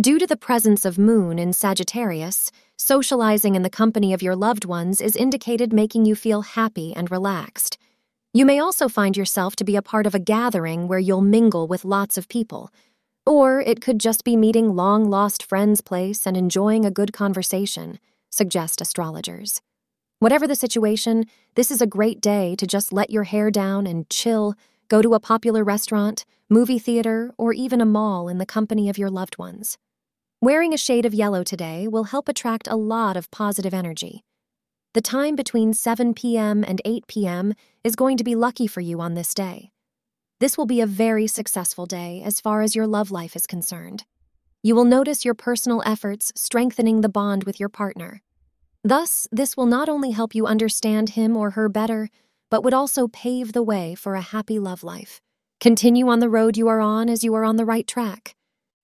Due to the presence of Moon in Sagittarius, socializing in the company of your loved ones is indicated making you feel happy and relaxed. You may also find yourself to be a part of a gathering where you'll mingle with lots of people. Or it could just be meeting long lost friends' place and enjoying a good conversation, suggest astrologers. Whatever the situation, this is a great day to just let your hair down and chill, go to a popular restaurant, movie theater, or even a mall in the company of your loved ones. Wearing a shade of yellow today will help attract a lot of positive energy. The time between 7 p.m. and 8 p.m. is going to be lucky for you on this day. This will be a very successful day as far as your love life is concerned. You will notice your personal efforts strengthening the bond with your partner. Thus, this will not only help you understand him or her better, but would also pave the way for a happy love life. Continue on the road you are on as you are on the right track.